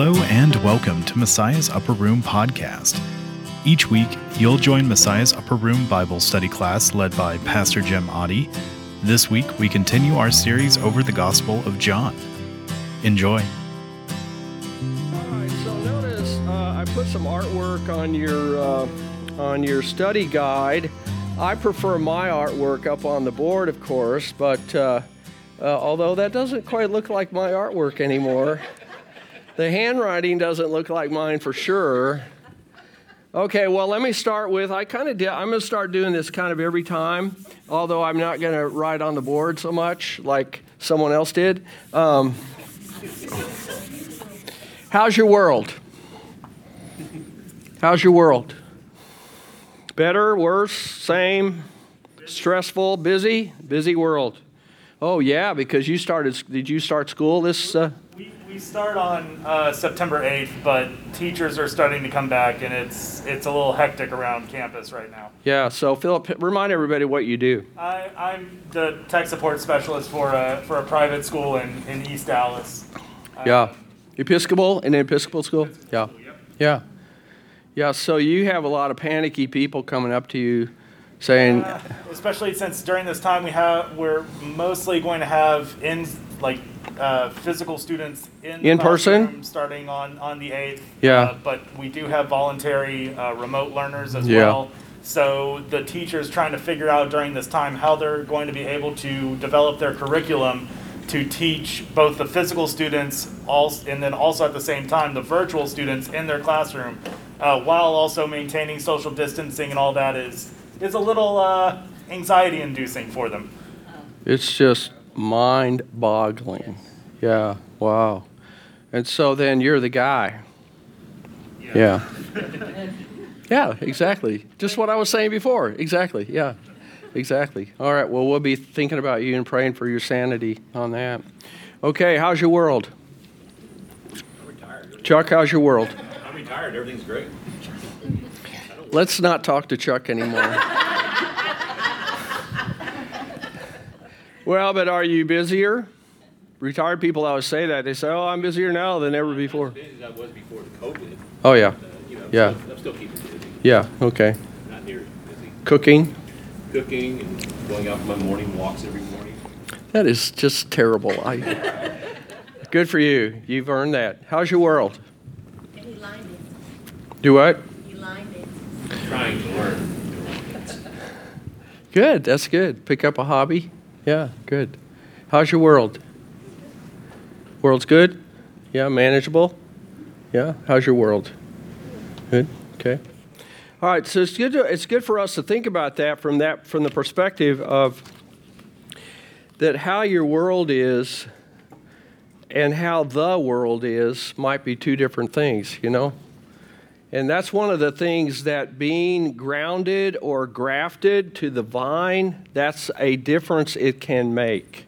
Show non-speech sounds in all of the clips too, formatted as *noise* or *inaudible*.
Hello and welcome to Messiah's Upper Room podcast. Each week, you'll join Messiah's Upper Room Bible study class led by Pastor Jim Oddie. This week, we continue our series over the Gospel of John. Enjoy. All right, so notice uh, I put some artwork on your uh, on your study guide. I prefer my artwork up on the board, of course, but uh, uh, although that doesn't quite look like my artwork anymore, the handwriting doesn't look like mine for sure. Okay, well, let me start with I kind of did, I'm going to start doing this kind of every time, although I'm not going to write on the board so much like someone else did. Um, how's your world? How's your world? Better, worse, same, stressful, busy? Busy world. Oh yeah, because you started. Did you start school this? Uh, We, start on uh, September 8th, but teachers are starting to come back, and it's it's a little hectic around campus right now. yeah. So Philip, remind everybody what you do. I, I'm the tech support specialist for a for a private school in, in East Dallas. Uh, Yeah. Episcopal in an Episcopal school? Yeah. Yeah. Yeah, so you have a lot of panicky people coming up to you saying, Uh, especially since during this time we have we're mostly going to have in like uh, physical students in In person? classroom starting on on the 8th. Yeah. Uh, but we do have voluntary uh, remote learners as Yeah. well. So the teachers trying to figure out during this time how they're going to be able to develop their curriculum to teach both the physical students also, and then also at the same time the virtual students in their classroom uh, while also maintaining social distancing and all that is is a little uh, anxiety inducing for them. it's just mind boggling. Yeah, wow. And so then you're the guy. Yeah. *laughs* Yeah, exactly. Just what I was saying before. Exactly. Yeah. Exactly. All right. Well, we'll be thinking about you and praying for your sanity on that. Okay. How's your world? Chuck, how's your world? I'm retired. Everything's great. Let's not talk to Chuck anymore. *laughs* well, but are you busier? Retired people always say that. They say, "Oh, I'm busier now than ever before." I was before COVID. Oh yeah, Uh, you know, I'm Yeah. Still, I'm still keeping busy. yeah, okay. Not near busy. Cooking. Cooking and going out for my morning walks every morning. That is just terrible. I, *laughs* good for you. You've earned that. How's your world? He lined it. Do what? He lined it. Trying to learn. Good. That's good. Pick up a hobby. Yeah, good. How's your world? World's good? Yeah, manageable? Yeah. How's your world? Good. Okay. All right. So it's good. To, it's good for us to think about that from that from the perspective of that how your world is and how the world is might be two different things. You know. And that's one of the things that being grounded or grafted to the vine, that's a difference it can make.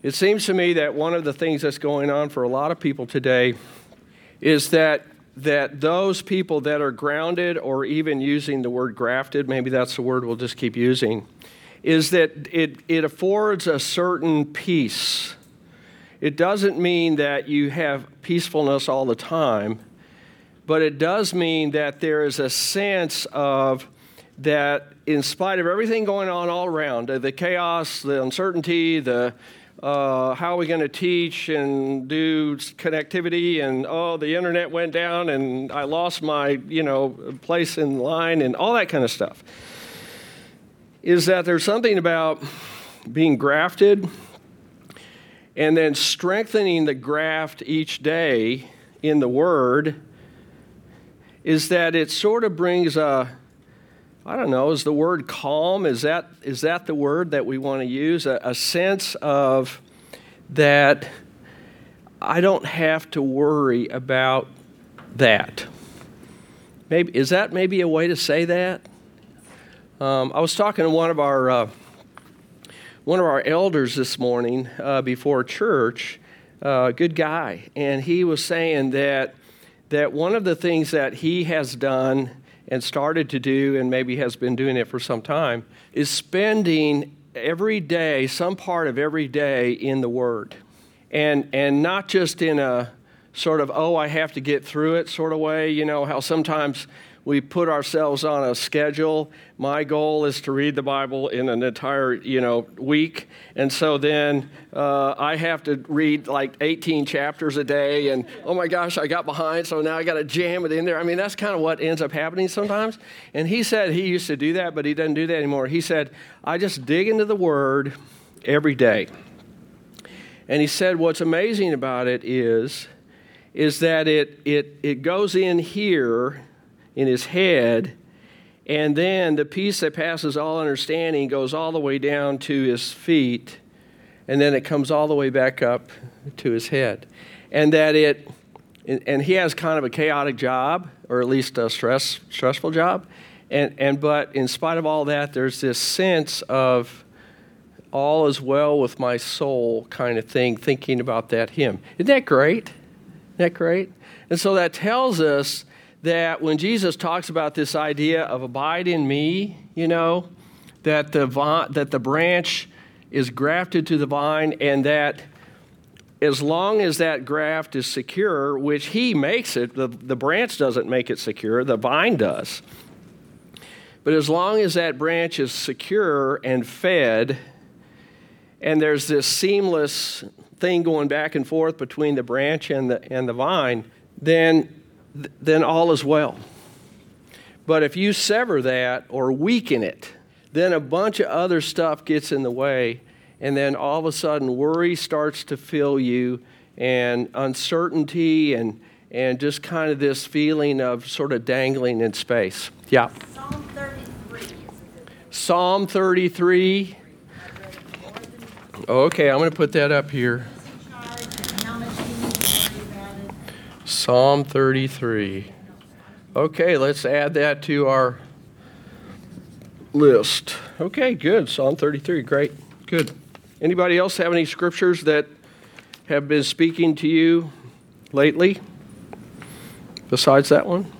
It seems to me that one of the things that's going on for a lot of people today is that that those people that are grounded or even using the word grafted, maybe that's the word we'll just keep using, is that it, it affords a certain peace. It doesn't mean that you have peacefulness all the time, but it does mean that there is a sense of that in spite of everything going on all around the chaos the uncertainty the uh, how are we going to teach and do connectivity and oh the internet went down and i lost my you know place in line and all that kind of stuff. Is that there's something about being grafted and then strengthening the graft each day in the word is that it sort of brings a I don't know, is the word calm, is that, is that the word that we want to use? A, a sense of that I don't have to worry about that. Maybe, is that maybe a way to say that? Um, I was talking to one of our, uh, one of our elders this morning uh, before church, uh, good guy, and he was saying that that one of the things that he has done and started to do, and maybe has been doing it for some time, is spending every day, some part of every day, in the Word. And, and not just in a sort of, oh, I have to get through it sort of way. You know, how sometimes we put ourselves on a schedule. My goal is to read the Bible in an entire, you know, week, and so then uh, I have to read like 18 chapters a day, and oh my gosh, I got behind, so now I got to jam it in there. I mean, that's kind of what ends up happening sometimes. And he said he used to do that, but he doesn't do that anymore. He said, I just dig into the Word every day. And he said, what's amazing about it is, is that it, it, it goes in here in his head. And then the peace that passes all understanding goes all the way down to his feet. And then it comes all the way back up to his head. And that it, and he has kind of a chaotic job, or at least a stress, stressful job. And, and but in spite of all that, there's this sense of all is well with my soul kind of thing, thinking about that hymn. Isn't that great? Isn't that great? And so that tells us that when Jesus talks about this idea of abide in me, you know, that the, that the branch is grafted to the vine and that as long as that graft is secure, which he makes it, the, the branch doesn't make it secure, the vine does. But as long as that branch is secure and fed, and there's this seamless thing going back and forth between the branch and the, and the vine, then then all is well. But if you sever that or weaken it, then a bunch of other stuff gets in the way, and then all of a sudden worry starts to fill you, and uncertainty, and, and just kind of this feeling of sort of dangling in space. Yeah. Psalm 33 Psalm 33. Okay, I'm going to put that up here. Psalm 33. Okay, let's add that to our list. Okay, good. Psalm 33. Great. Good. Anybody else have any scriptures that have been speaking to you lately besides that one?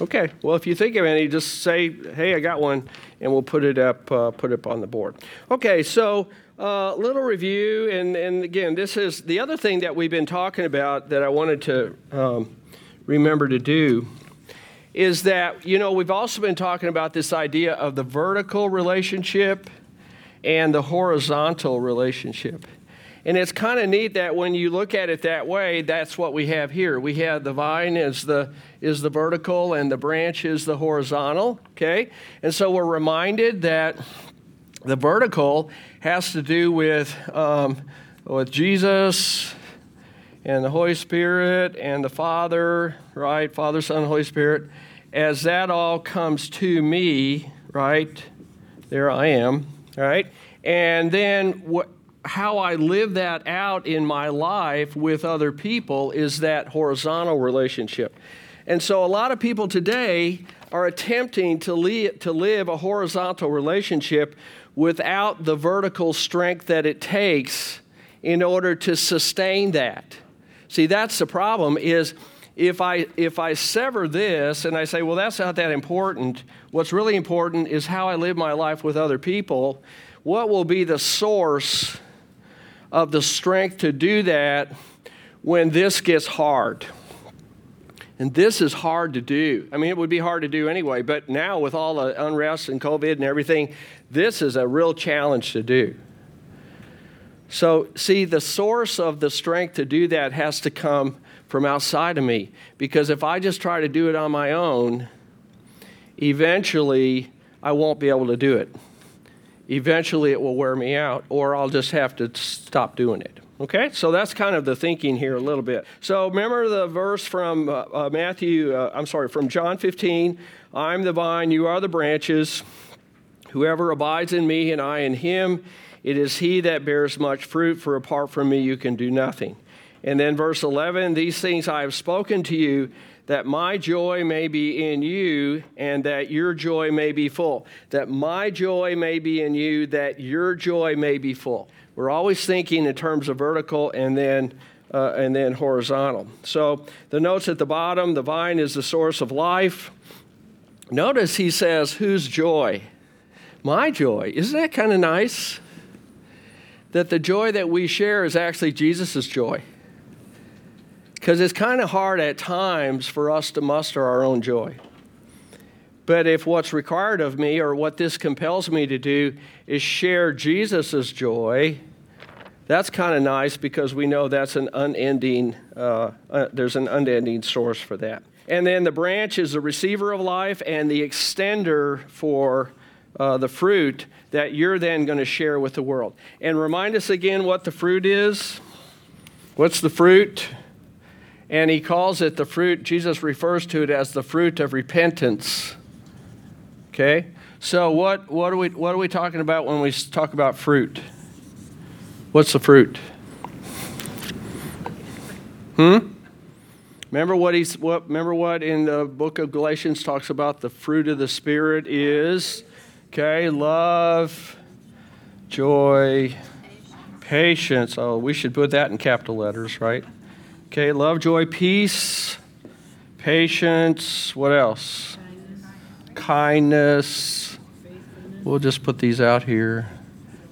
Okay. Well, if you think of any, just say, "Hey, I got one," and we'll put it up, uh, put it up on the board. Okay. So uh, little review, and, and again, this is the other thing that we've been talking about that I wanted to um, remember to do is that, you know, we've also been talking about this idea of the vertical relationship and the horizontal relationship. And it's kind of neat that when you look at it that way, that's what we have here. We have the vine is the is the vertical and the branch is the horizontal, okay? And so we're reminded that the vertical has to do with, um, with Jesus and the Holy Spirit and the Father, right? Father, Son, Holy Spirit. As that all comes to me, right? There I am, right? And then what, how I live that out in my life with other people is that horizontal relationship. And so a lot of people today are attempting to, to live a horizontal relationship without the vertical strength that it takes in order to sustain that. See, that's the problem is if I if I sever this and I say, well, that's not that important, what's really important is how I live my life with other people. What will be the source of the strength to do that when this gets hard? And this is hard to do. I mean, it would be hard to do anyway, but now with all the unrest and COVID and everything, this is a real challenge to do. So, see, the source of the strength to do that has to come from outside of me. Because if I just try to do it on my own, eventually I won't be able to do it. Eventually it will wear me out, or I'll just have to stop doing it. Okay, so that's kind of the thinking here a little bit. So remember the verse from uh, uh, Matthew, uh, I'm sorry, from John 15 I'm the vine, you are the branches. Whoever abides in me and I in him, it is he that bears much fruit, for apart from me you can do nothing. And then verse 11 These things I have spoken to you, that my joy may be in you, and that your joy may be full. That my joy may be in you, that your joy may be full. We're always thinking in terms of vertical and then uh, and then horizontal. So the notes at the bottom, the vine is the source of life. Notice he says, "Whose joy? My joy." Isn't that kind of nice? That the joy that we share is actually Jesus' joy. Because it's kind of hard at times for us to muster our own joy. But if what's required of me or what this compels me to do is share Jesus' joy, that's kind of nice because we know that's an unending, uh, uh, there's an unending source for that. And then the branch is the receiver of life and the extender for uh, the fruit that you're then going to share with the world. And remind us again what the fruit is. What's the fruit? And he calls it the fruit, Jesus refers to it as the fruit of repentance. Okay? So what, what, are we, what are we talking about when we talk about fruit? What's the fruit? Hmm? Remember what he's what remember what in the book of Galatians talks about the fruit of the spirit is okay, love, joy, patience. Oh, we should put that in capital letters, right? Okay, love, joy, peace, patience, what else? Kindness. We'll just put these out here.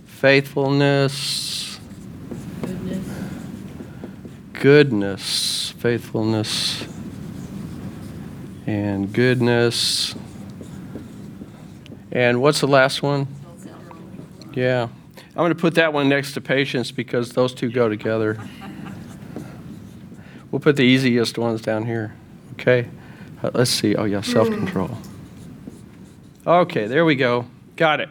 Faithfulness. Goodness. Goodness, faithfulness, and goodness. And what's the last one? Yeah. I'm going to put that one next to patience because those two go together. We'll put the easiest ones down here. Okay? Uh, let's see. Oh, yeah, self control. Okay, there we go. Got it.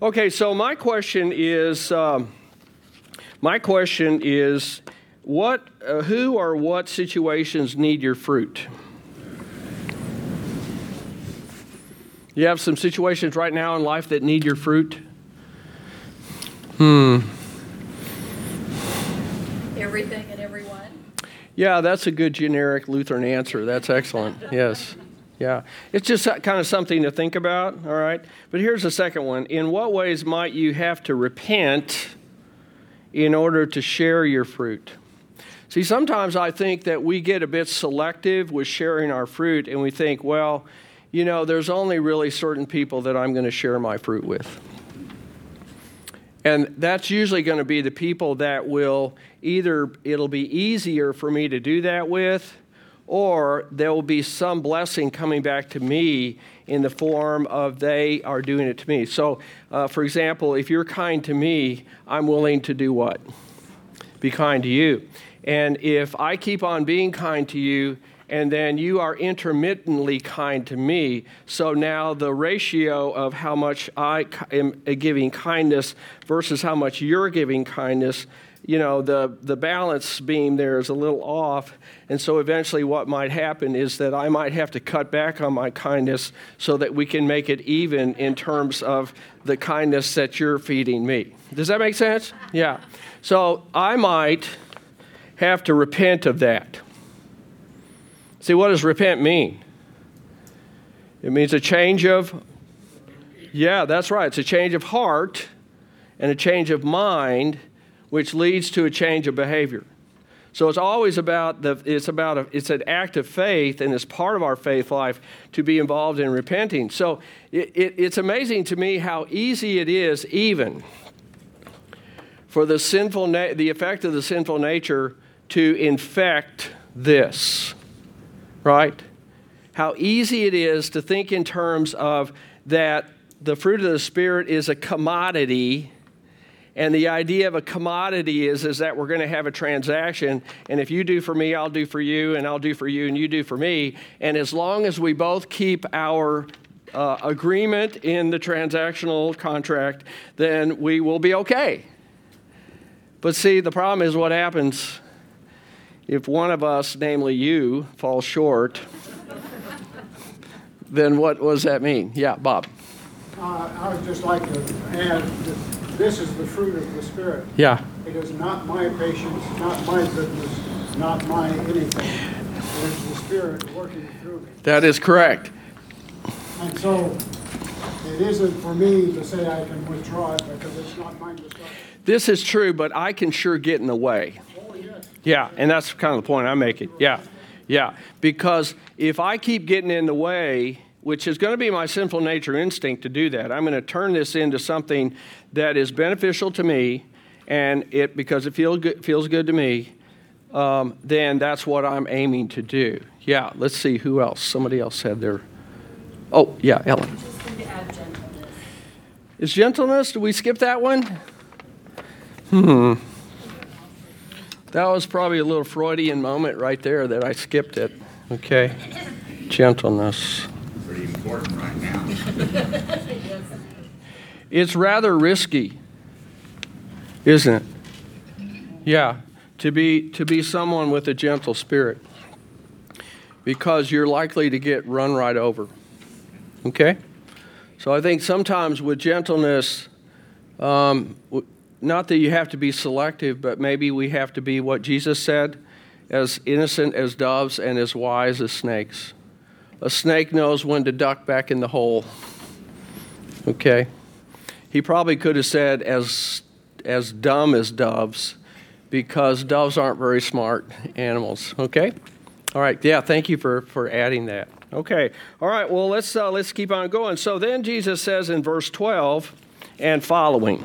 Okay, so my question is um, my question is what, uh, who or what situations need your fruit? You have some situations right now in life that need your fruit? Hmm. Everything and everyone. Yeah, that's a good generic Lutheran answer. That's excellent. Yes. Yeah. It's just kind of something to think about, all right? But here's the second one. In what ways might you have to repent in order to share your fruit? See, sometimes I think that we get a bit selective with sharing our fruit and we think, well, you know, there's only really certain people that I'm going to share my fruit with. And that's usually going to be the people that will either, it'll be easier for me to do that with, or there will be some blessing coming back to me in the form of they are doing it to me. So, uh, for example, if you're kind to me, I'm willing to do what? Be kind to you. And if I keep on being kind to you, and then you are intermittently kind to me. So now the ratio of how much I am uh, giving kindness versus how much you're giving kindness, you know, the, the balance beam there is a little off. And so eventually, what might happen is that I might have to cut back on my kindness so that we can make it even in terms of the kindness that you're feeding me. Does that make sense? Yeah. So I might have to repent of that. See, what does repent mean? It means a change of, yeah, that's right. It's a change of heart and a change of mind, which leads to a change of behavior. So it's always about the, it's about a, it's an act of faith, and it's part of our faith life to be involved in repenting. So it, it, it's amazing to me how easy it is, even for the sinful, na- the effect of the sinful nature to infect this right? How easy it is to think in terms of that the fruit of the Spirit is a commodity. And the idea of a commodity is, is that we're going to have a transaction. And if you do for me, I'll do for you, and I'll do for you, and you do for me. And as long as we both keep our uh, agreement in the transactional contract, then we will be okay. But see, the problem is what happens if one of us, namely you, falls short, then what does that mean? Yeah, Bob. Uh, I would just like to add that this is the fruit of the Spirit. Yeah. It is not my patience, not my goodness, not my anything. It is the Spirit working through me. That is correct. And so it isn't for me to say I can withdraw it because it's not mine to start. This is true, but I can sure get in the way. Oh. Yeah, and that's kind of the point I'm making. Yeah, yeah. Because if I keep getting in the way, which is going to be my sinful nature instinct to do that, I'm going to turn this into something that is beneficial to me, and it because it feels good, feels good to me, um, then that's what I'm aiming to do. Yeah, let's see who else. Somebody else said their. Oh, yeah, Ellen. Just need to add gentleness. Is gentleness, did we skip that one? Hmm. That was probably a little Freudian moment right there that I skipped it. Okay. Gentleness. Pretty important right now. *laughs* It's rather risky, isn't it? Yeah, to be to be someone with a gentle spirit. Because you're likely to get run right over. Okay? So I think sometimes with gentleness, um, w- not that you have to be selective, but maybe we have to be what Jesus said as innocent as doves and as wise as snakes. A snake knows when to duck back in the hole. Okay? He probably could have said as, as dumb as doves because doves aren't very smart animals. Okay? All right. Yeah, thank you for, for adding that. Okay. All right. Well, let's, uh, let's keep on going. So then Jesus says in verse 12 and following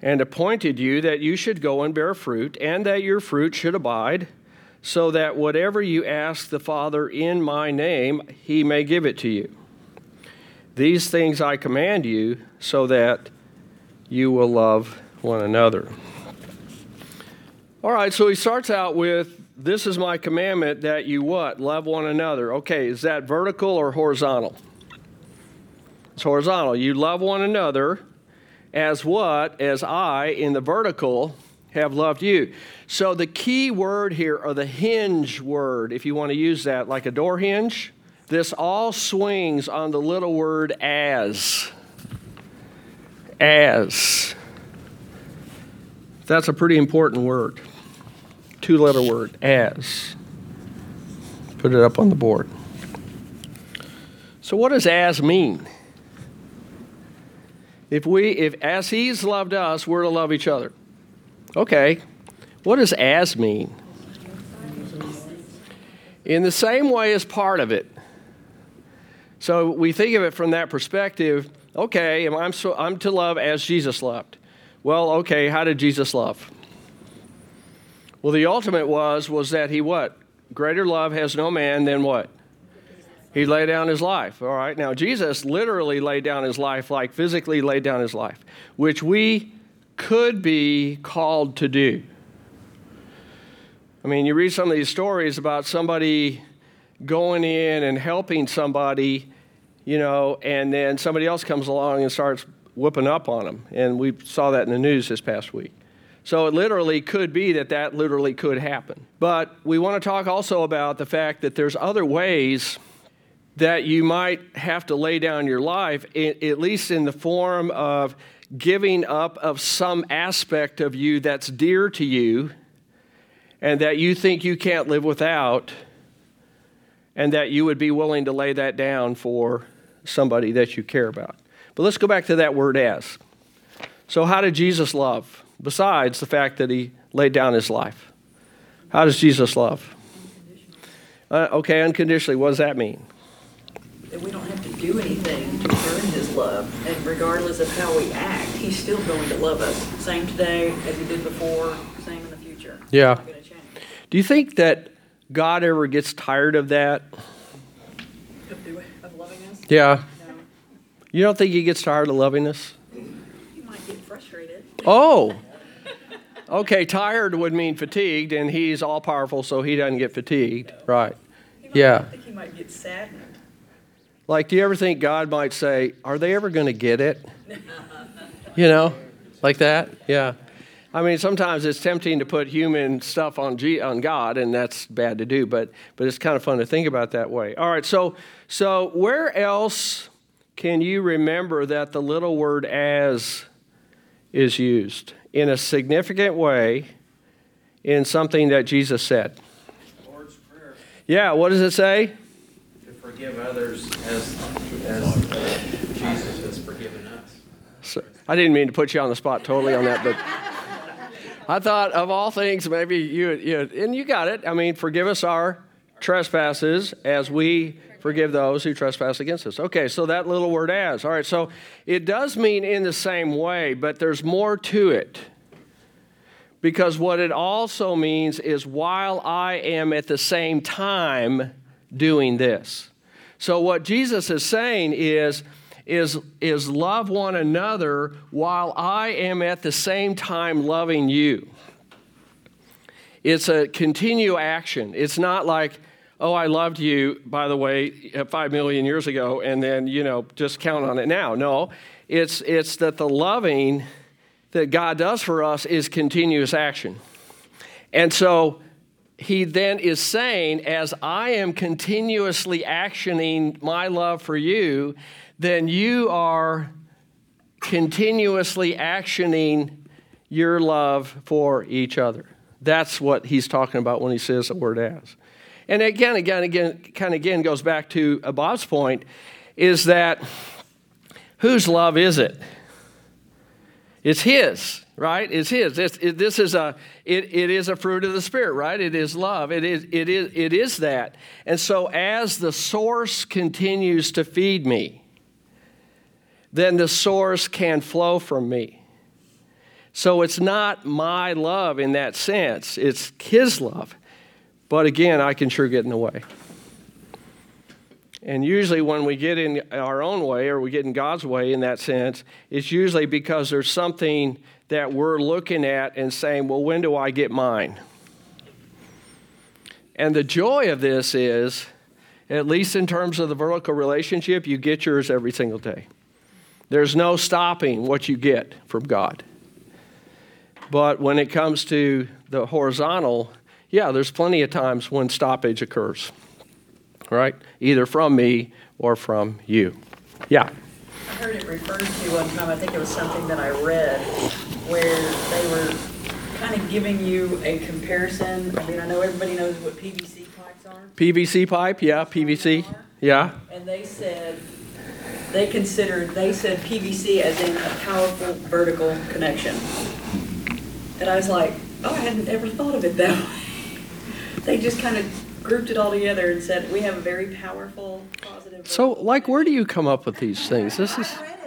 and appointed you that you should go and bear fruit, and that your fruit should abide, so that whatever you ask the Father in my name, he may give it to you. These things I command you, so that you will love one another. All right, so he starts out with this is my commandment that you what? Love one another. Okay, is that vertical or horizontal? It's horizontal. You love one another as what? As I, in the vertical, have loved you. So the key word here, or the hinge word, if you want to use that, like a door hinge, this all swings on the little word as. As. That's a pretty important word. Two letter word, as. Put it up on the board. So, what does as mean? If we, if as he's loved us, we're to love each other. Okay, what does as mean? In the same way as part of it. So we think of it from that perspective. Okay, I'm, so, I'm to love as Jesus loved. Well, okay, how did Jesus love? Well, the ultimate was was that he what? Greater love has no man than what? He laid down his life. All right. Now Jesus literally laid down his life, like physically laid down his life, which we could be called to do. I mean, you read some of these stories about somebody going in and helping somebody, you know, and then somebody else comes along and starts whooping up on them. And we saw that in the news this past week. So it literally could be that that literally could happen. But we want to talk also about the fact that there's other ways that you might have to lay down your life, at least in the form of giving up of some aspect of you that's dear to you and that you think you can't live without, and that you would be willing to lay that down for somebody that you care about. But let's go back to that word as. So, how did Jesus love? Besides the fact that he laid down his life. How does Jesus love? Uh, okay, unconditionally, what does that mean? That we don't have to do anything to earn his love. And regardless of how we act, he's still going to love us. Same today as he did before, same in the future. Yeah. It's not going to change. Do you think that God ever gets tired of that? Of, do, of loving us? Yeah. No. You don't think he gets tired of loving us? You might get frustrated. Oh. *laughs* Okay, tired would mean fatigued, and he's all powerful, so he doesn't get fatigued. Right. He might, Yeah. I think he might get saddened. Like, do you ever think God might say, Are they ever going to get it? You know, like that? Yeah. I mean, sometimes it's tempting to put human stuff on, G- on God, and that's bad to do, but, but it's kind of fun to think about that way. All right, so, so where else can you remember that the little word as is used in a significant way in something that Jesus said? Lord's Prayer. Yeah, what does it say? Forgive others as, as uh, Jesus has forgiven us. So, I didn't mean to put you on the spot totally on that, but I thought of all things, maybe you, you, and you got it. I mean, forgive us our trespasses as we forgive those who trespass against us. Okay, so that little word as. All right, so it does mean in the same way, but there's more to it. Because what it also means is while I am at the same time doing this. So what Jesus is saying is, is, is love one another while I am at the same time loving you. It's a continue action. It's not like, oh, I loved you, by the way, uh, five million years ago, and then, you know, just count on it now. No, it's, it's that the loving that God does for us is continuous action. And so he then is saying, as I am continuously actioning my love for you, then you are continuously actioning your love for each other. That's what he's talking about when he says the word as. And again, again, again, kind of again goes back to Bob's point is that whose love is it? It's his, right? It's his. It, this is a, it, it is a fruit of the Spirit, right? It is love. It is, it, is, it is that. And so as the source continues to feed me, then the source can flow from me. So it's not my love in that sense, it's His love. But again, I can sure get in the way. And usually, when we get in our own way or we get in God's way in that sense, it's usually because there's something that we're looking at and saying, well, when do I get mine? And the joy of this is, at least in terms of the vertical relationship, you get yours every single day. There's no stopping what you get from God. But when it comes to the horizontal, yeah, there's plenty of times when stoppage occurs, right? Either from me or from you. Yeah. I heard it referred to one time, I think it was something that I read, where they were kind of giving you a comparison. I mean, I know everybody knows what PVC pipes are. PVC pipe, yeah, PVC, yeah. And they said, they considered, they said PVC as in a powerful vertical connection. And I was like, oh, I hadn't ever thought of it that way. *laughs* They just kind of grouped it all together and said, we have a very powerful, positive. So, like, where do you come up with these things? This is. I read.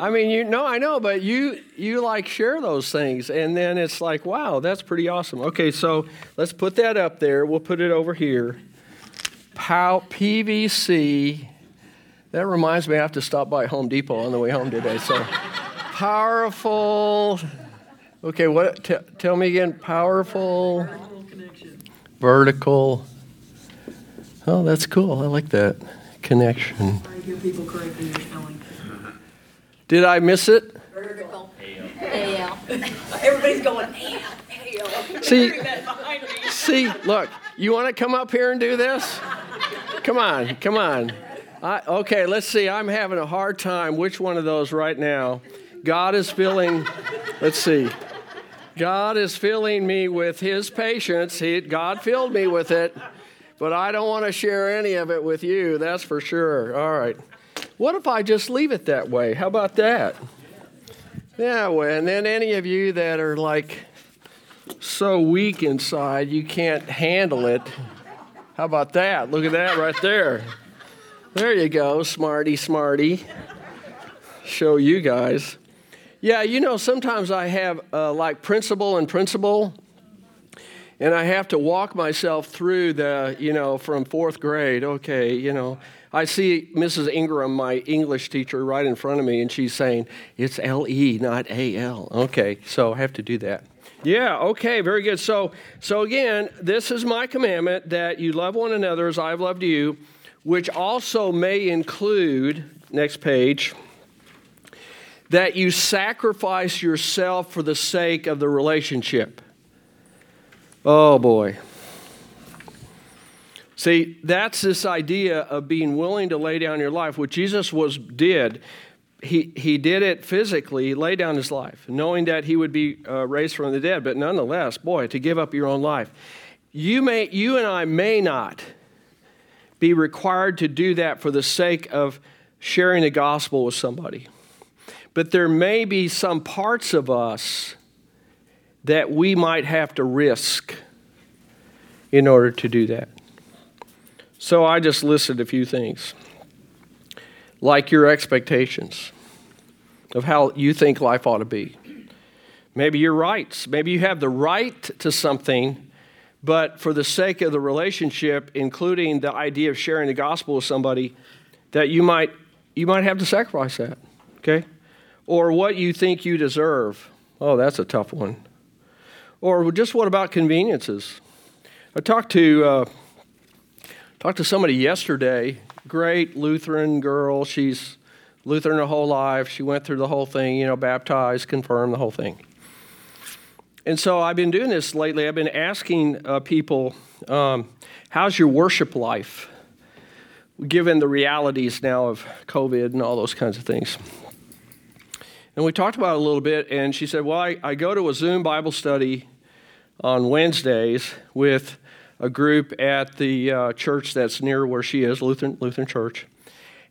I mean, you know, I know, but you you like share those things, and then it's like, wow, that's pretty awesome. Okay, so let's put that up there. We'll put it over here. Pow PVC. That reminds me, I have to stop by Home Depot on the way home today. So *laughs* powerful. Okay, what? T- tell me again. Powerful vertical connection. vertical. Oh, that's cool. I like that connection. I hear people correcting. Did I miss it? Vertical. AL. Everybody's going, "Am, am." See- Hearing that behind me. See, look, you want to come up here and do this? Come on, come on. I, okay, let's see. I'm having a hard time. Which one of those right now? God is filling, let's see. God is filling me with His patience. He, God filled me with it, but I don't want to share any of it with you, that's for sure. All right. What if I just leave it that way? How about that? Yeah, well, and then any of you that are like, so weak inside you can't handle it. How about that? Look at that right there. There you go, smarty, smarty. Show you guys. Yeah, you know, sometimes I have uh, like principle and principle, and I have to walk myself through the, you know, from fourth grade. Okay, you know, I see Mrs. Ingram, my English teacher, right in front of me, and she's saying, it's L E, not A L. Okay, so I have to do that. Yeah, okay, very good. So, so again, this is my commandment that you love one another as I've loved you, which also may include, next page, that you sacrifice yourself for the sake of the relationship. Oh boy. See, that's this idea of being willing to lay down your life. What Jesus was did, he, he did it physically, he laid down his life, knowing that he would be uh, raised from the dead. But nonetheless, boy, to give up your own life. You, may, you and I may not be required to do that for the sake of sharing the gospel with somebody. But there may be some parts of us that we might have to risk in order to do that. So I just listed a few things, like your expectations of how you think life ought to be. Maybe your rights. Maybe you have the right to something, but for the sake of the relationship, including the idea of sharing the gospel with somebody, that you might you might have to sacrifice that. Okay? Or what you think you deserve. Oh, that's a tough one. Or just what about conveniences? I talked to uh, talked to somebody yesterday. Great Lutheran girl. She's Lutheran her whole life. She went through the whole thing. You know, baptized, confirmed, the whole thing. And so I've been doing this lately. I've been asking uh, people, um, "How's your worship life?" Given the realities now of COVID and all those kinds of things. And we talked about it a little bit, and she said, Well, I, I go to a Zoom Bible study on Wednesdays with a group at the uh, church that's near where she is, Lutheran, Lutheran Church.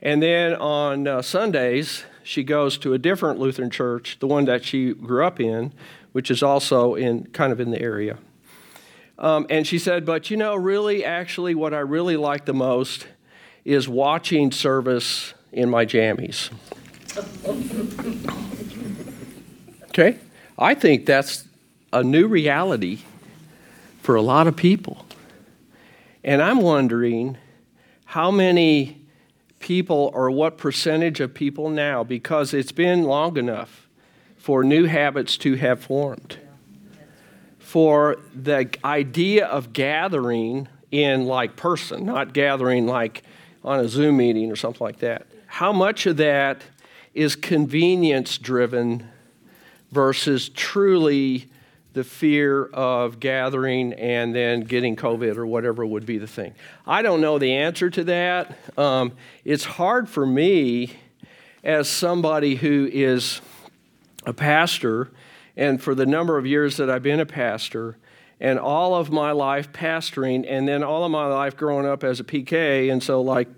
And then on uh, Sundays, she goes to a different Lutheran church, the one that she grew up in, which is also in kind of in the area. Um, and she said, But you know, really, actually, what I really like the most is watching service in my jammies. *laughs* Okay? I think that's a new reality for a lot of people. And I'm wondering how many people or what percentage of people now, because it's been long enough for new habits to have formed, for the idea of gathering in like person, not gathering like on a Zoom meeting or something like that. How much of that is convenience driven versus truly the fear of gathering and then getting COVID or whatever would be the thing. I don't know the answer to that. Um, it's hard for me as somebody who is a pastor, and for the number of years that I've been a pastor, and all of my life pastoring, and then all of my life growing up as a PK, and so like,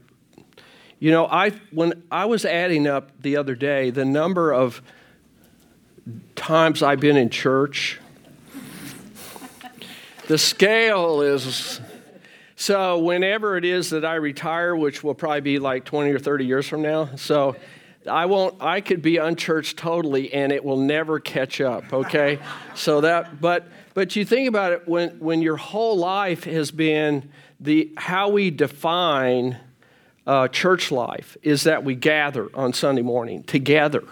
you know, I when I was adding up the other day the number of times I've been in church the scale is so whenever it is that I retire, which will probably be like 20 or 30 years from now, so I won't I could be unchurched totally and it will never catch up, okay? *laughs* so that but but you think about it when when your whole life has been the how we define uh, church life is that we gather on Sunday morning together.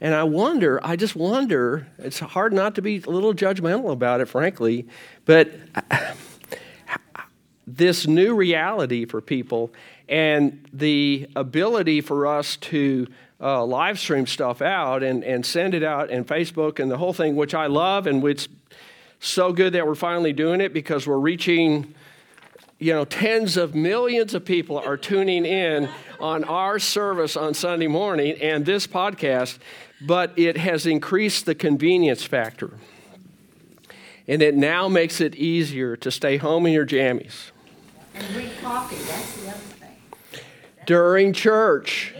And I wonder, I just wonder, it's hard not to be a little judgmental about it, frankly, but *sighs* this new reality for people and the ability for us to uh, live stream stuff out and, and send it out and Facebook and the whole thing, which I love and which so good that we're finally doing it because we're reaching you know, tens of millions of people are tuning in on our service on Sunday morning and this podcast, but it has increased the convenience factor. And it now makes it easier to stay home in your jammies. And drink coffee, that's the other thing. During church.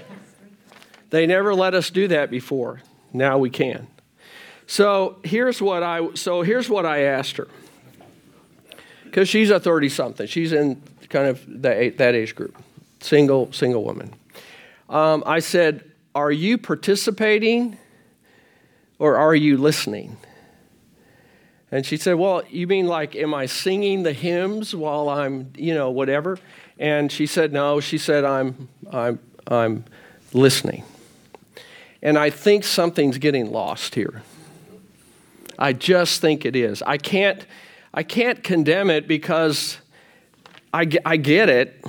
They never let us do that before. Now we can. So here's what I so here's what I asked her because she's a 30 something. She's in kind of that, that age group, single, single woman. Um, I said, Are you participating or are you listening? And she said, Well, you mean like, am I singing the hymns while I'm, you know, whatever? And she said, No. She said, I'm, I'm, I'm listening. And I think something's getting lost here. I just think it is. I can't I can't condemn it because I, I get it,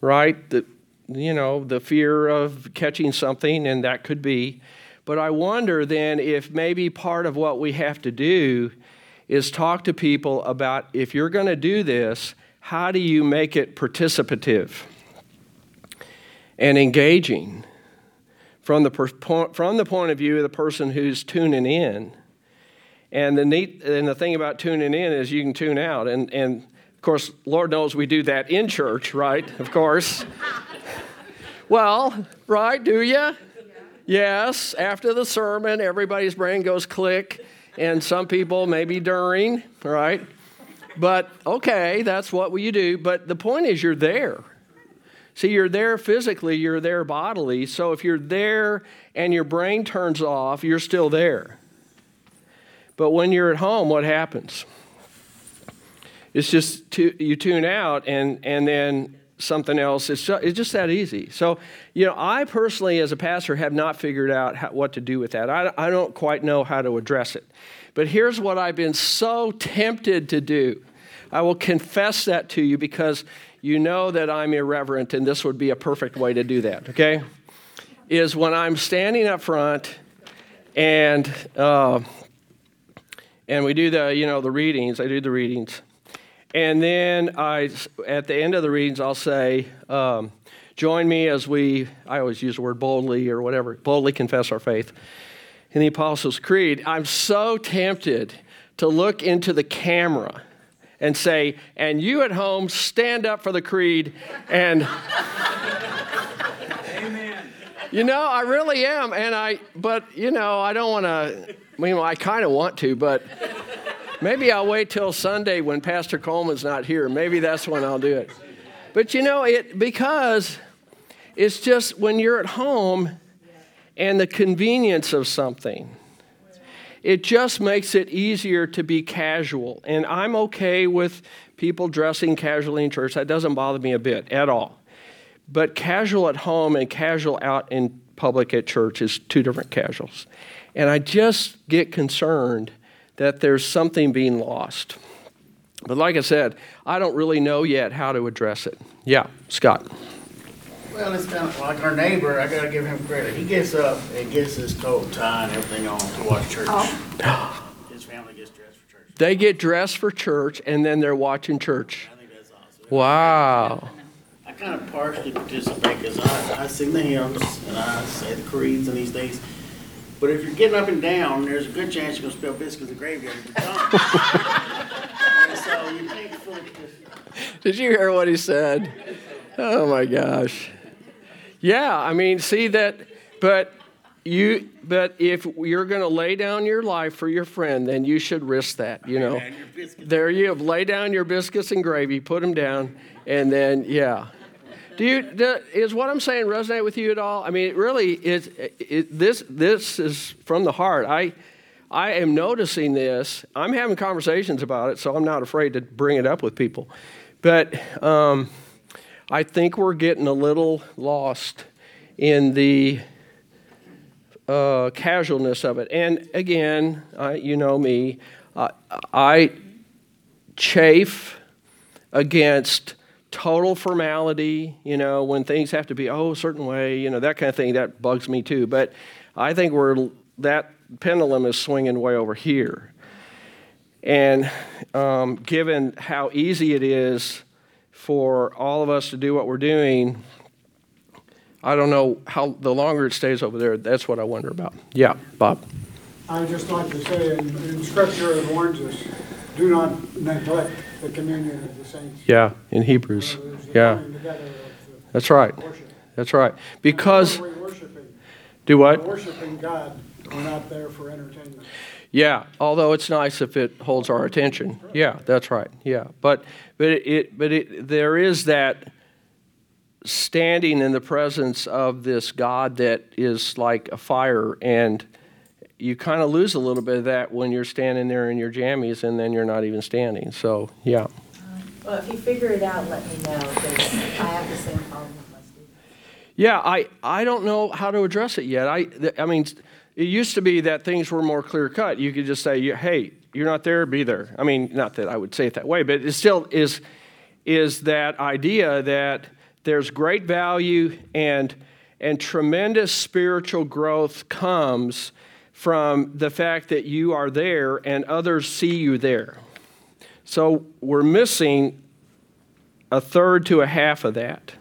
right? The, you know, the fear of catching something, and that could be. But I wonder then if maybe part of what we have to do is talk to people about if you're going to do this, how do you make it participative and engaging from the, per, from the point of view of the person who's tuning in? And the neat and the thing about tuning in is you can tune out. And, and of course, Lord knows we do that in church, right? Of course. Well, right, do you? Yes, after the sermon, everybody's brain goes click, and some people maybe during, right? But okay, that's what you do. But the point is, you're there. See, you're there physically, you're there bodily. So if you're there and your brain turns off, you're still there. But when you're at home, what happens? It's just you tune out, and, and then something else. It's just, it's just that easy. So, you know, I personally, as a pastor, have not figured out how, what to do with that. I, I don't quite know how to address it. But here's what I've been so tempted to do. I will confess that to you because you know that I'm irreverent, and this would be a perfect way to do that, okay? Is when I'm standing up front and uh, and we do the you know the readings. I do the readings, and then I at the end of the readings I'll say, um, "Join me as we." I always use the word boldly or whatever. Boldly confess our faith in the Apostles' Creed. I'm so tempted to look into the camera and say, and you at home, stand up for the creed and. *laughs* Amen. You know, I really am. And I, but, you know, I don't want to, I mean, I kind of want to, but maybe I'll wait till Sunday when Pastor Coleman's not here. Maybe that's when I'll do it. But, you know, it, because it's just when you're at home and the convenience of something it just makes it easier to be casual. And I'm okay with people dressing casually in church. That doesn't bother me a bit at all. But casual at home and casual out in public at church is two different casuals. And I just get concerned that there's something being lost. But like I said, I don't really know yet how to address it. Yeah, Scott. Well, it's kind of like our neighbor. I got to give him credit. He gets up and gets his coat, tie, and everything on to watch church. Oh. *gasps* His family gets dressed for church. They get dressed for church, and then they're watching church. I think that's awesome. Wow. I kind of partially participate because I, I sing the hymns and I say the creeds and these things. But if you're getting up and down, there's a good chance you're going to spill biscuits in the graveyard. *laughs* and so you take full. Did you hear what he said? Oh my gosh. Yeah, I mean, see that, but you, but if you're going to lay down your life for your friend, then you should risk that. You know, there you have lay down your biscuits and gravy, put them down, and then yeah. Do you do, is what I'm saying resonate with you at all? I mean, it really is. It, this this is from the heart. I I am noticing this. I'm having conversations about it, so I'm not afraid to bring it up with people. But um, I think we're getting a little lost in the uh, casualness of it. And again, I, you know me, uh, I chafe against total formality, you know, when things have to be, oh, a certain way, you know, that kind of thing, that bugs me too. But I think we're, that pendulum is swinging way over here. And um, given how easy it is for all of us to do what we're doing, I don't know how the longer it stays over there, that's what I wonder about. Yeah, Bob. I just like to say in, in Scripture it warns us do not neglect the communion saints. Yeah, in Hebrews. Yeah. That's right. That's right. Because. Do what? Worshiping God. We're not there for entertainment. Yeah, although it's nice if it holds our attention. Yeah, that's right. Yeah, but but it but it there is that standing in the presence of this God that is like a fire, and you kind of lose a little bit of that when you're standing there in your jammies, and then you're not even standing. So yeah. Well, if you figure it out, let me know because I have the same problem with my students. Yeah, I I don't know how to address it yet. I I mean it used to be that things were more clear cut. You could just say, hey, you're not there, be there. I mean, not that I would say it that way, but it still is, is that idea that there's great value and, and tremendous spiritual growth comes from the fact that you are there and others see you there. So we're missing a third to a half of that.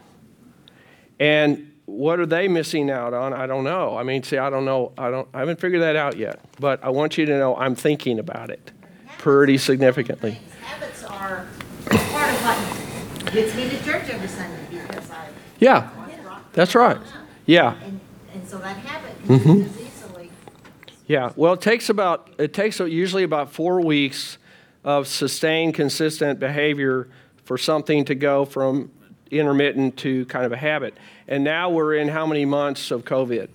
And what are they missing out on? I don't know. I mean, see, I don't know. I don't. I haven't figured that out yet. But I want you to know I'm thinking about it pretty significantly. Habits are part of Gets me to church every Sunday because I. Yeah, that's right. Yeah. And, and so that habit Mhm. easily. Yeah, well, it takes about it takes usually about four weeks of sustained, consistent behavior for something to go from intermittent to kind of a habit. And now we're in how many months of COVID,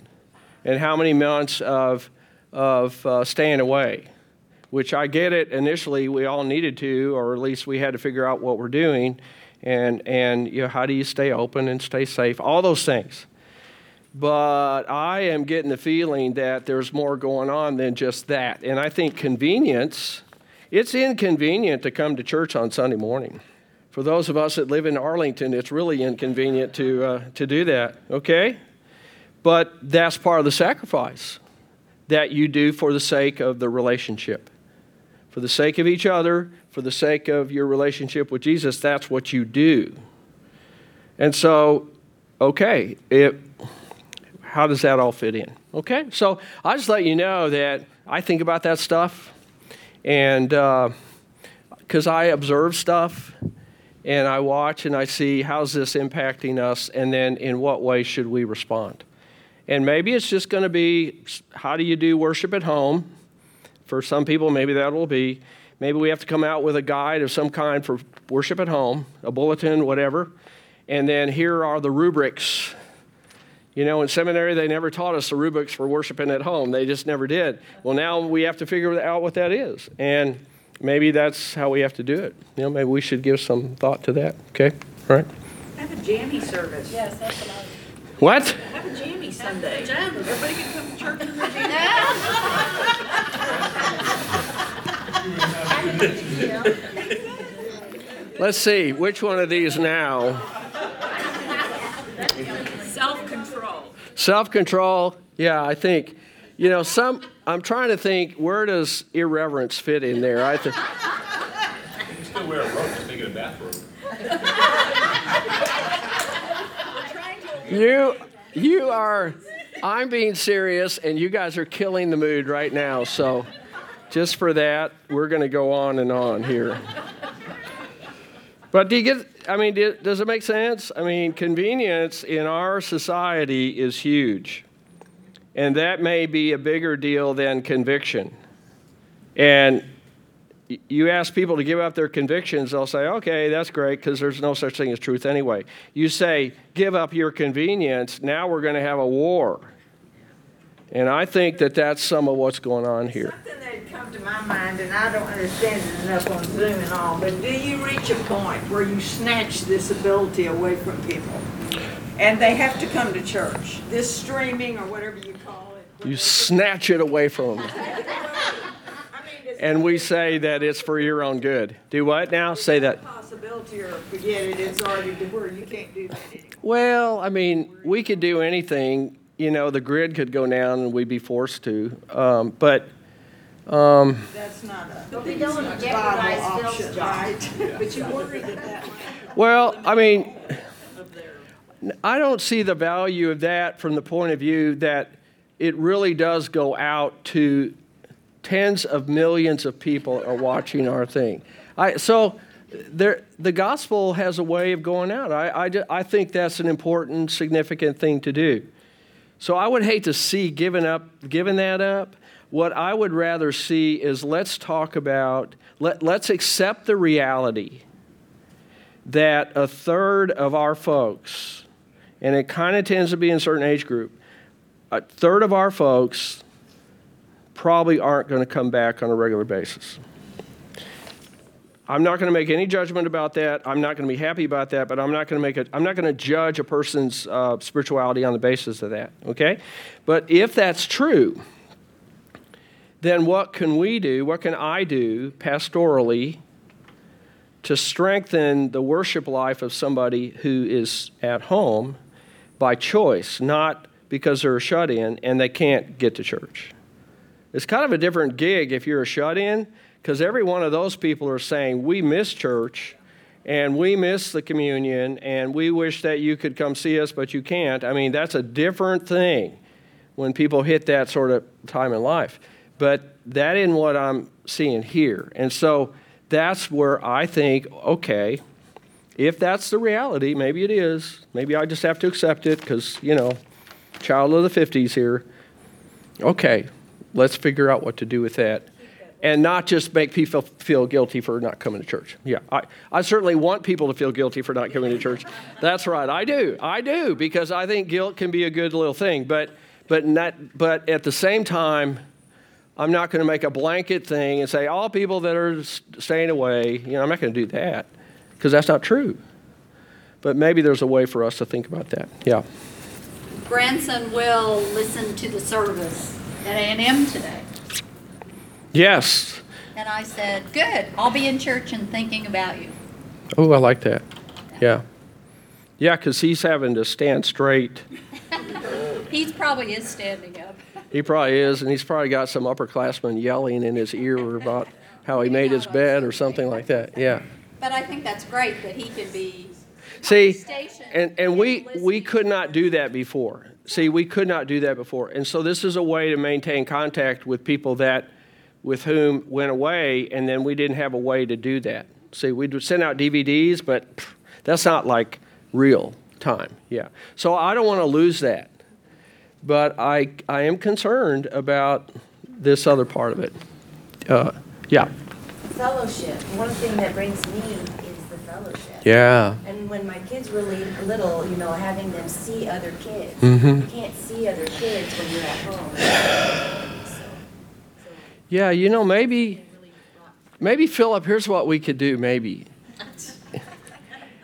and how many months of of uh, staying away. Which I get it. Initially, we all needed to, or at least we had to figure out what we're doing, and and you know how do you stay open and stay safe, all those things but I am getting the feeling that there's more going on than just that. And I think convenience, it's inconvenient to come to church on Sunday morning. For those of us that live in Arlington, it's really inconvenient to, uh, to do that, okay? But that's part of the sacrifice that you do for the sake of the relationship. For the sake of each other, for the sake of your relationship with Jesus, that's what you do. And so, okay, it, how does that all fit in? Okay, so I just let you know that I think about that stuff, and uh, because I observe stuff, and I watch and I see how's this impacting us, and then in what way should we respond? And maybe it's just going to be how do you do worship at home? For some people, maybe that will be. Maybe we have to come out with a guide of some kind for worship at home, a bulletin, whatever. And then here are the rubrics you know, in seminary, they never taught us the rubrics for worshiping at home. They just never did. Well, now we have to figure out what that is. And maybe that's how we have to do it. You know, maybe we should give some thought to that. Okay? All right? Have a jammy service. Yes, that's what I What? Have a jammy Sunday. Everybody can come to church in their *laughs* jammies. Let's see. Which one of these now? Self-control. Self control. Yeah, I think, you know, some, I'm trying to think where does irreverence fit in there? I think. You can still wear a robe, just make it a bathrobe. You, you are, I'm being serious, and you guys are killing the mood right now. So, just for that, we're going to go on and on here. But do you get, I mean, does it make sense? I mean, convenience in our society is huge. And that may be a bigger deal than conviction. And you ask people to give up their convictions, they'll say, okay, that's great, because there's no such thing as truth anyway. You say, give up your convenience, now we're going to have a war. And I think that that's some of what's going on here. Come to my mind, and I don't understand it enough on Zoom and all, but do you reach a point where you snatch this ability away from people? And they have to come to church, this streaming or whatever you call it. You snatch it away from them. *laughs* And we say that it's for your own good. Do what now? Say that. Possibility or forget it, it's already to where you can't do that anymore. Well, I mean, we could do anything. You know, the grid could go down and we'd be forced to. Um, but um, That's not a But we don't viable jeopardize Phil's option, job. right? *laughs* But you worry that that might Well, I mean, I don't see the value of that from the point of view that it really does go out to tens of millions of people are watching our thing. I, so there, the gospel has a way of going out. I, I, ju- I think that's an important, significant thing to do. So I would hate to see giving up, giving that up. What I would rather see is let's talk about, let, let's accept the reality that a third of our folks, and it kind of tends to be in certain age group, a third of our folks probably aren't going to come back on a regular basis. I'm not going to make any judgment about that. I'm not going to be happy about that, but I'm not going to make a, I'm not going to judge a person's uh, spirituality on the basis of that. Okay, but if that's true, then what can we do? What can I do pastorally to strengthen the worship life of somebody who is at home by choice, not because they're shut in and they can't get to church? It's kind of a different gig if you're a shut in, because every one of those people are saying, We miss church and we miss the communion and we wish that you could come see us, but you can't. I mean, that's a different thing when people hit that sort of time in life. But that isn't what I'm seeing here. And so that's where I think, okay, if that's the reality, maybe it is. Maybe I just have to accept it because, you know, child of the 50s here. Okay, let's figure out what to do with that. And not just make people feel guilty for not coming to church. Yeah, I, I certainly want people to feel guilty for not coming to church. That's right, I do. I do, because I think guilt can be a good little thing. But, but, not, but at the same time, I'm not going to make a blanket thing and say all people that are staying away, you know, I'm not going to do that because that's not true. But maybe there's a way for us to think about that. Yeah. Grandson will listen to the service at A&M today. Yes. And I said, good, I'll be in church and thinking about you. Oh, I like that. Yeah. Yeah, because he's having to stand straight. *laughs* He's probably is standing up. He probably is, and he's probably got some upperclassman yelling in his ear about how he made his bed or something like that. Yeah. But I think that's great that he can be See, and, and we, we could not do that before. See, we could not do that before. And so this is a way to maintain contact with people that with whom went away, and then we didn't have a way to do that. See, we'd send out DVDs, but pff, that's not like real time. Yeah. So I don't want to lose that. But I, I am concerned about this other part of it. Uh, yeah. Fellowship. One thing that brings me is the fellowship. Yeah. And when my kids were little, you know, having them see other kids. Mm-hmm. You can't see other kids when you're at home. *laughs* Yeah, you know, maybe, maybe Philip, here's what we could do, maybe.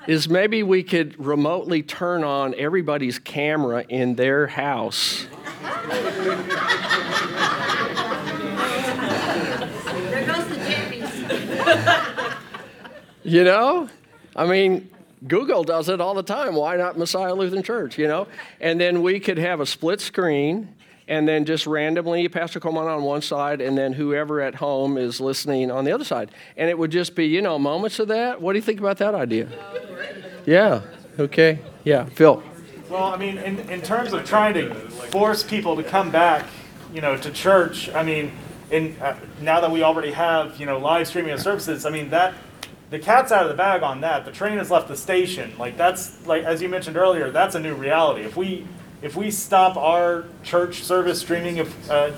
Is maybe we could remotely turn on everybody's camera in their house. There goes the jammies. *laughs* You know? I mean, Google does it all the time. Why not Messiah Lutheran Church, you know? And then we could have a split screen and then just randomly Pastor Coleman on one side and then whoever at home is listening on the other side. And it would just be, you know, moments of that. What do you think about that idea? Yeah. Okay. Yeah. Phil. Well, I mean, in, in terms of trying to force people to come back, you know, to church, I mean, in, uh, now that we already have, you know, live streaming of services, I mean, that, the cat's out of the bag on that. The train has left the station. Like, that's, like, as you mentioned earlier, that's a new reality. If we, if we stop our church service streaming, if, uh,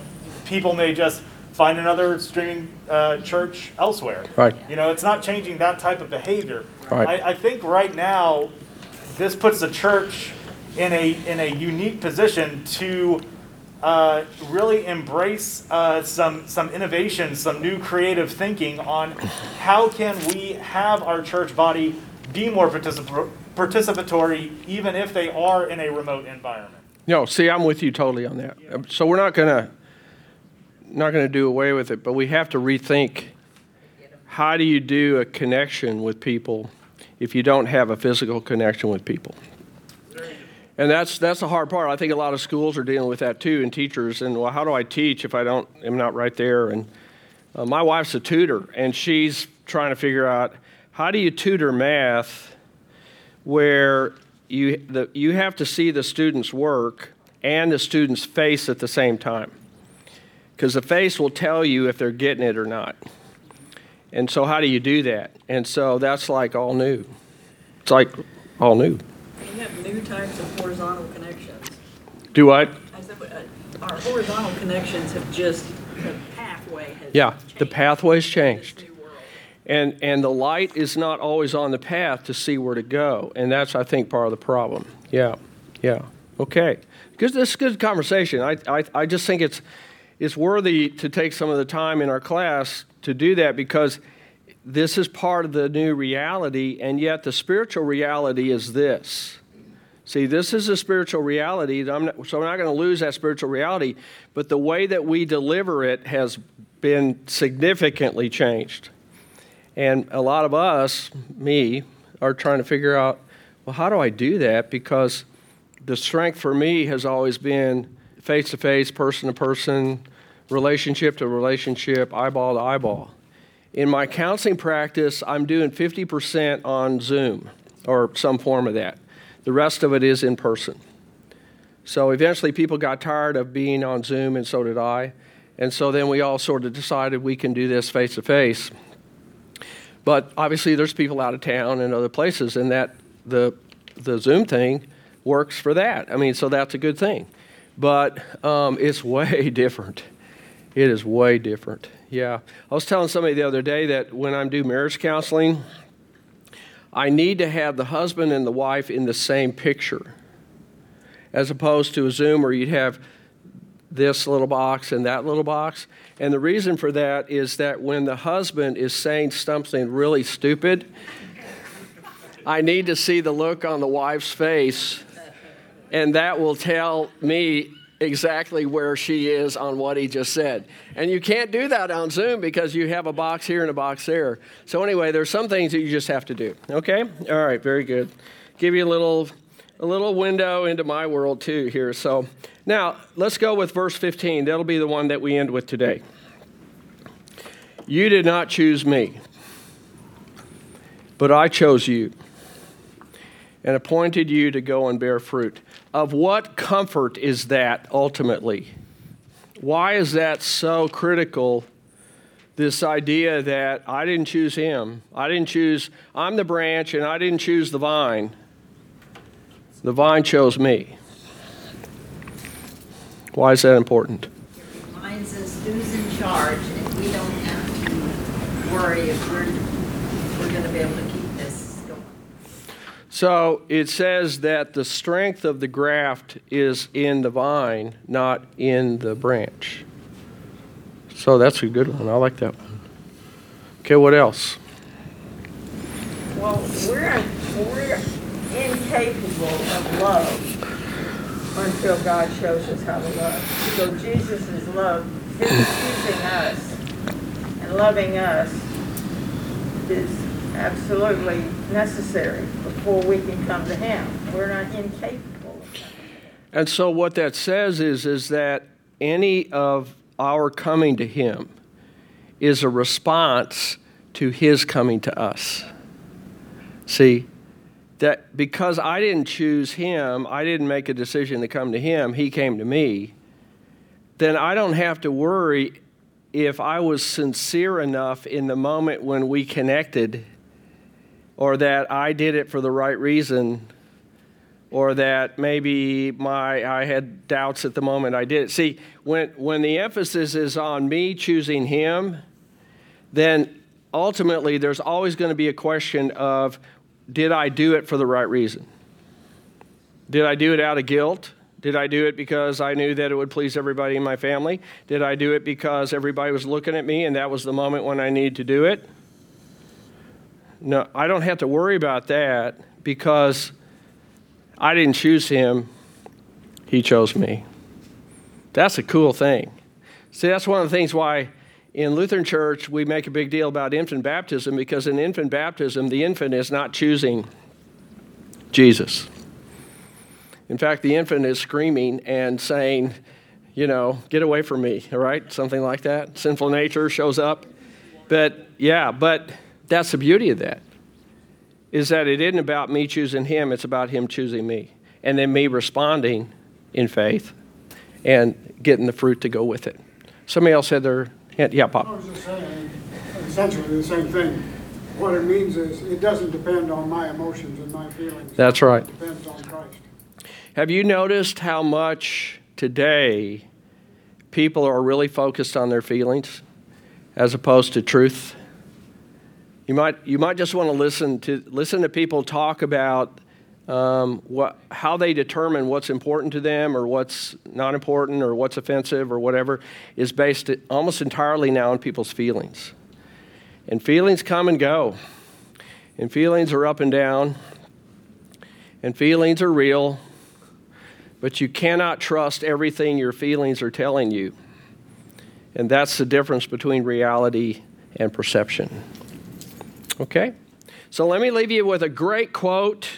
people may just find another streaming uh, church elsewhere. Right. You know, it's not changing that type of behavior. Right. I, I think right now, this puts the church in a in a unique position to uh, really embrace uh, some some innovation, some new creative thinking on how can we have our church body be more particip- participatory, even if they are in a remote environment. No, see, I'm with you totally on that. Um, So we're not gonna not gonna do away with it, but we have to rethink how do you do a connection with people if you don't have a physical connection with people. And that's that's the hard part. I think a lot of schools are dealing with that too, and teachers. And well, how do I teach if I don't am not right there? And uh, my wife's a tutor, and she's trying to figure out how do you tutor math where you the, you have to see the student's work and the student's face at the same time, because the face will tell you if they're getting it or not. And so, how do you do that? And so that's like all new. It's like all new. We have new types of horizontal connections. Do what? I said, uh, our horizontal connections have just, the pathway has Yeah, the pathway's changed. And, and the light is not always on the path to see where to go. And that's, I think, part of the problem. Yeah, yeah. Okay. Good, this is good conversation. I, I, I just think it's, it's worthy to take some of the time in our class to do that because this is part of the new reality, and yet the spiritual reality is this. See, this is a spiritual reality, I'm not, so I'm not going to lose that spiritual reality, but the way that we deliver it has been significantly changed. And a lot of us, me, are trying to figure out, well, how do I do that? Because the strength for me has always been face to face, person to person, relationship to relationship, eyeball to eyeball. In my counseling practice, I'm doing 50% on Zoom or some form of that. The rest of it is in person. So eventually, people got tired of being on Zoom, and so did I. And so then we all sort of decided we can do this face to face. But obviously, there's people out of town and other places, and that the the Zoom thing works for that. I mean, so that's a good thing. But um, it's *laughs* way different. It is way different. Yeah. I was telling somebody the other day that when I'm doing marriage counseling, I need to have the husband and the wife in the same picture, as opposed to a Zoom where you'd have this little box and that little box. And the reason for that is that when the husband is saying something really stupid, I need to see the look on the wife's face, and that will tell me exactly where she is on what he just said. And you can't do that on Zoom because you have a box here and a box there. So, anyway, there's some things that you just have to do. Okay? All right, very good. Give you a little a little window into my world too here. So, now let's go with verse 15. That'll be the one that we end with today. You did not choose me, but I chose you and appointed you to go and bear fruit. Of what comfort is that ultimately? Why is that so critical? This idea that I didn't choose him. I didn't choose, I'm the branch and I didn't choose the vine. The vine chose me. Why is that important? It reminds us who's in charge, and we don't have to worry if we're, we're going to be able to keep this going. So it says that the strength of the graft is in the vine, not in the branch. So that's a good one. I like that one. Okay, what else? Well, we're, we're incapable of love until God shows us how to love. So Jesus' is love, his choosing us and loving us is absolutely necessary before we can come to him. We're not incapable. And so what that says is is that any of our coming to him is a response to his coming to us. See, that because I didn't choose him, I didn't make a decision to come to him, he came to me, then I don't have to worry if I was sincere enough in the moment when we connected or that I did it for the right reason or that maybe my I had doubts at the moment I did it. See, when when the emphasis is on me choosing him, then ultimately there's always going to be a question of did I do it for the right reason? Did I do it out of guilt? Did I do it because I knew that it would please everybody in my family? Did I do it because everybody was looking at me and that was the moment when I needed to do it? No, I don't have to worry about that because I didn't choose him, he chose me. That's a cool thing. See, that's one of the things why in Lutheran Church we make a big deal about infant baptism because in infant baptism, the infant is not choosing Jesus. In fact, the infant is screaming and saying, you know, get away from me, all right? Something like that. Sinful nature shows up. But yeah, but that's the beauty of that. Is that it isn't about me choosing him, it's about him choosing me. And then me responding in faith and getting the fruit to go with it. Somebody else had their Yeah, Pop. I was just saying, essentially the same thing. What it means is, it doesn't depend on my emotions and my feelings. That's right. It depends on Christ. Have you noticed how much today people are really focused on their feelings as opposed to truth? You might, you might just want to listen to, listen to people talk about um, how they determine what's important to them or what's not important or what's offensive or whatever is based almost entirely now on people's feelings. And feelings come and go, and feelings are up and down, and feelings are real, but you cannot trust everything your feelings are telling you. And that's the difference between reality and perception. Okay? So let me leave you with a great quote.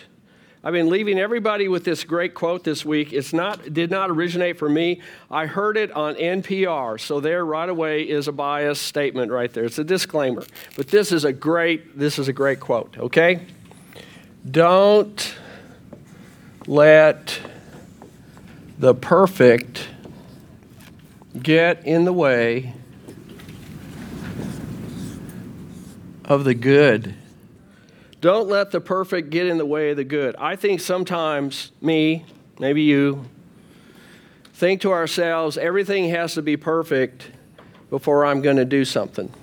I've been leaving everybody with this great quote this week. It's not did not originate from me. I heard it on NPR. So there right away is a bias statement right there. It's a disclaimer. But this is a great this is a great quote, okay? Don't let the perfect get in the way of the good. Don't let the perfect get in the way of the good. I think sometimes, me, maybe you, think to ourselves, everything has to be perfect before I'm going to do something.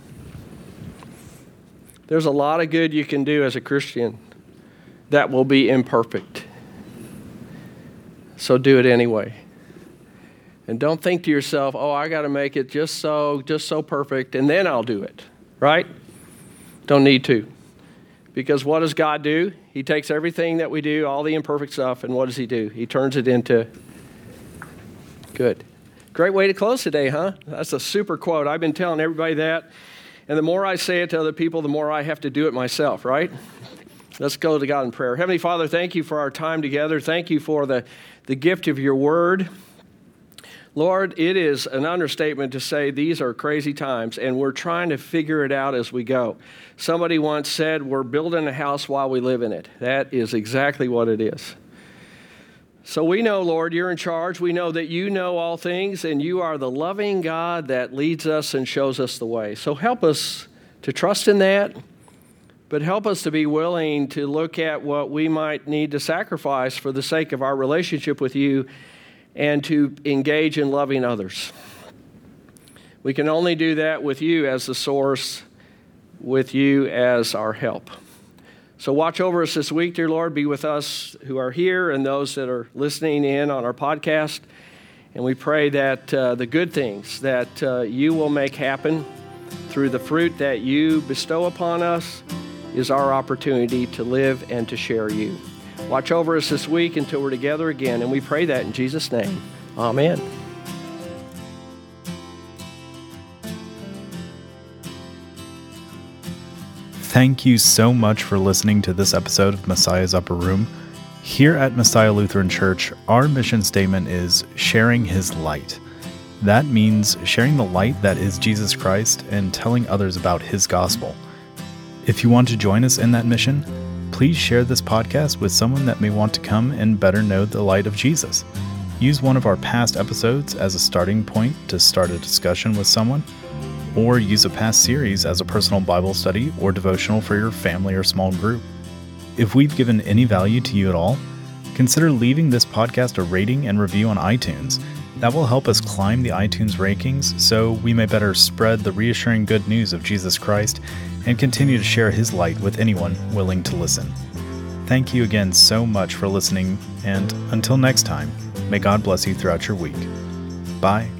There's a lot of good you can do as a Christian that will be imperfect. So do it anyway. And don't think to yourself, "Oh, I got to make it just so just so perfect and then I'll do it." Right? Don't need to. Because what does God do? He takes everything that we do, all the imperfect stuff, and what does he do? He turns it into good. Great way to close today, huh? That's a super quote. I've been telling everybody that. And the more I say it to other people, the more I have to do it myself, right? Let's go to God in prayer. Heavenly Father, thank you for our time together. Thank you for the, the gift of your word. Lord, it is an understatement to say these are crazy times, and we're trying to figure it out as we go. Somebody once said, We're building a house while we live in it. That is exactly what it is. So we know, Lord, you're in charge. We know that you know all things, and you are the loving God that leads us and shows us the way. So help us to trust in that, but help us to be willing to look at what we might need to sacrifice for the sake of our relationship with you and to engage in loving others. We can only do that with you as the source, with you as our help. So watch over us this week, dear Lord. Be with us who are here and those that are listening in on our podcast. And we pray that uh, the good things that uh, you will make happen through the fruit that you bestow upon us is our opportunity to live and to share you. Watch over us this week until we're together again. And we pray that in Jesus' name. Amen. Thank you so much for listening to this episode of Messiah's Upper Room. Here at Messiah Lutheran Church, our mission statement is sharing his light. That means sharing the light that is Jesus Christ and telling others about his gospel. If you want to join us in that mission, please share this podcast with someone that may want to come and better know the light of Jesus. Use one of our past episodes as a starting point to start a discussion with someone, or use a past series as a personal Bible study or devotional for your family or small group. If we've given any value to you at all, consider leaving this podcast a rating and review on iTunes. That will help us climb the iTunes rankings so we may better spread the reassuring good news of Jesus Christ and continue to share his light with anyone willing to listen. Thank you again so much for listening, and until next time, may God bless you throughout your week. Bye.